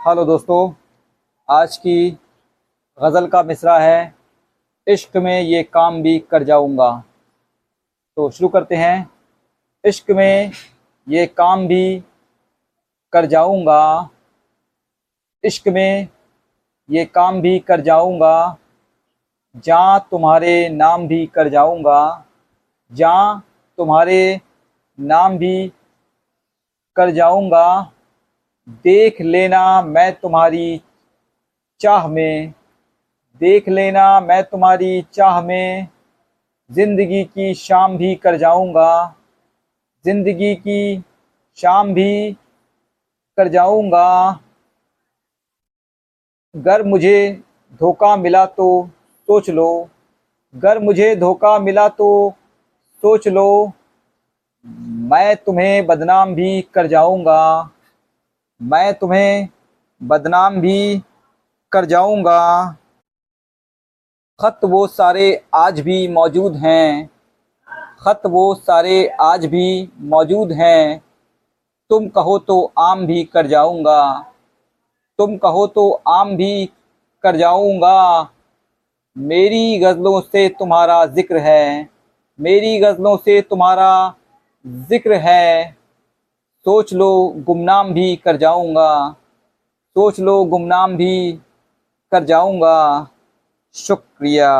Hello दोस्तों, आज की गज़ल का मिसरा है, इश्क में ये काम भी कर जाऊँगा। तो शुरू करते हैं, इश्क में ये काम भी कर जाऊँगा, इश्क में ये काम भी कर जाऊँगा, जहाँ तुम्हारे नाम भी कर जाऊँगा, जहाँ तुम्हारे नाम भी कर जाऊँगा। देख लेना मैं तुम्हारी चाह में। देख लेना मैं तुम्हारी चाह में। ज़िंदगी की शाम भी कर जाऊँगा। ज़िंदगी की शाम भी कर जाऊँगा। अगर मुझे धोखा मिला तो सोच लो। अगर मुझे धोखा मिला तो सोच लो। मैं तुम्हें बदनाम भी कर जाऊँगा। मैं तुम्हें बदनाम भी कर जाऊँगा। ख़त वो सारे आज भी मौजूद हैं। ख़त वो सारे आज भी मौजूद हैं। तुम कहो तो आम भी कर जाऊँगा। तुम कहो तो आम भी कर जाऊँगा। मेरी गज़लों से तुम्हारा ज़िक्र है। मेरी गज़लों से तुम्हारा ज़िक्र है। सोच लो गुमनाम भी कर जाऊँगा। सोच लो गुमनाम भी कर जाऊँगा। शुक्रिया।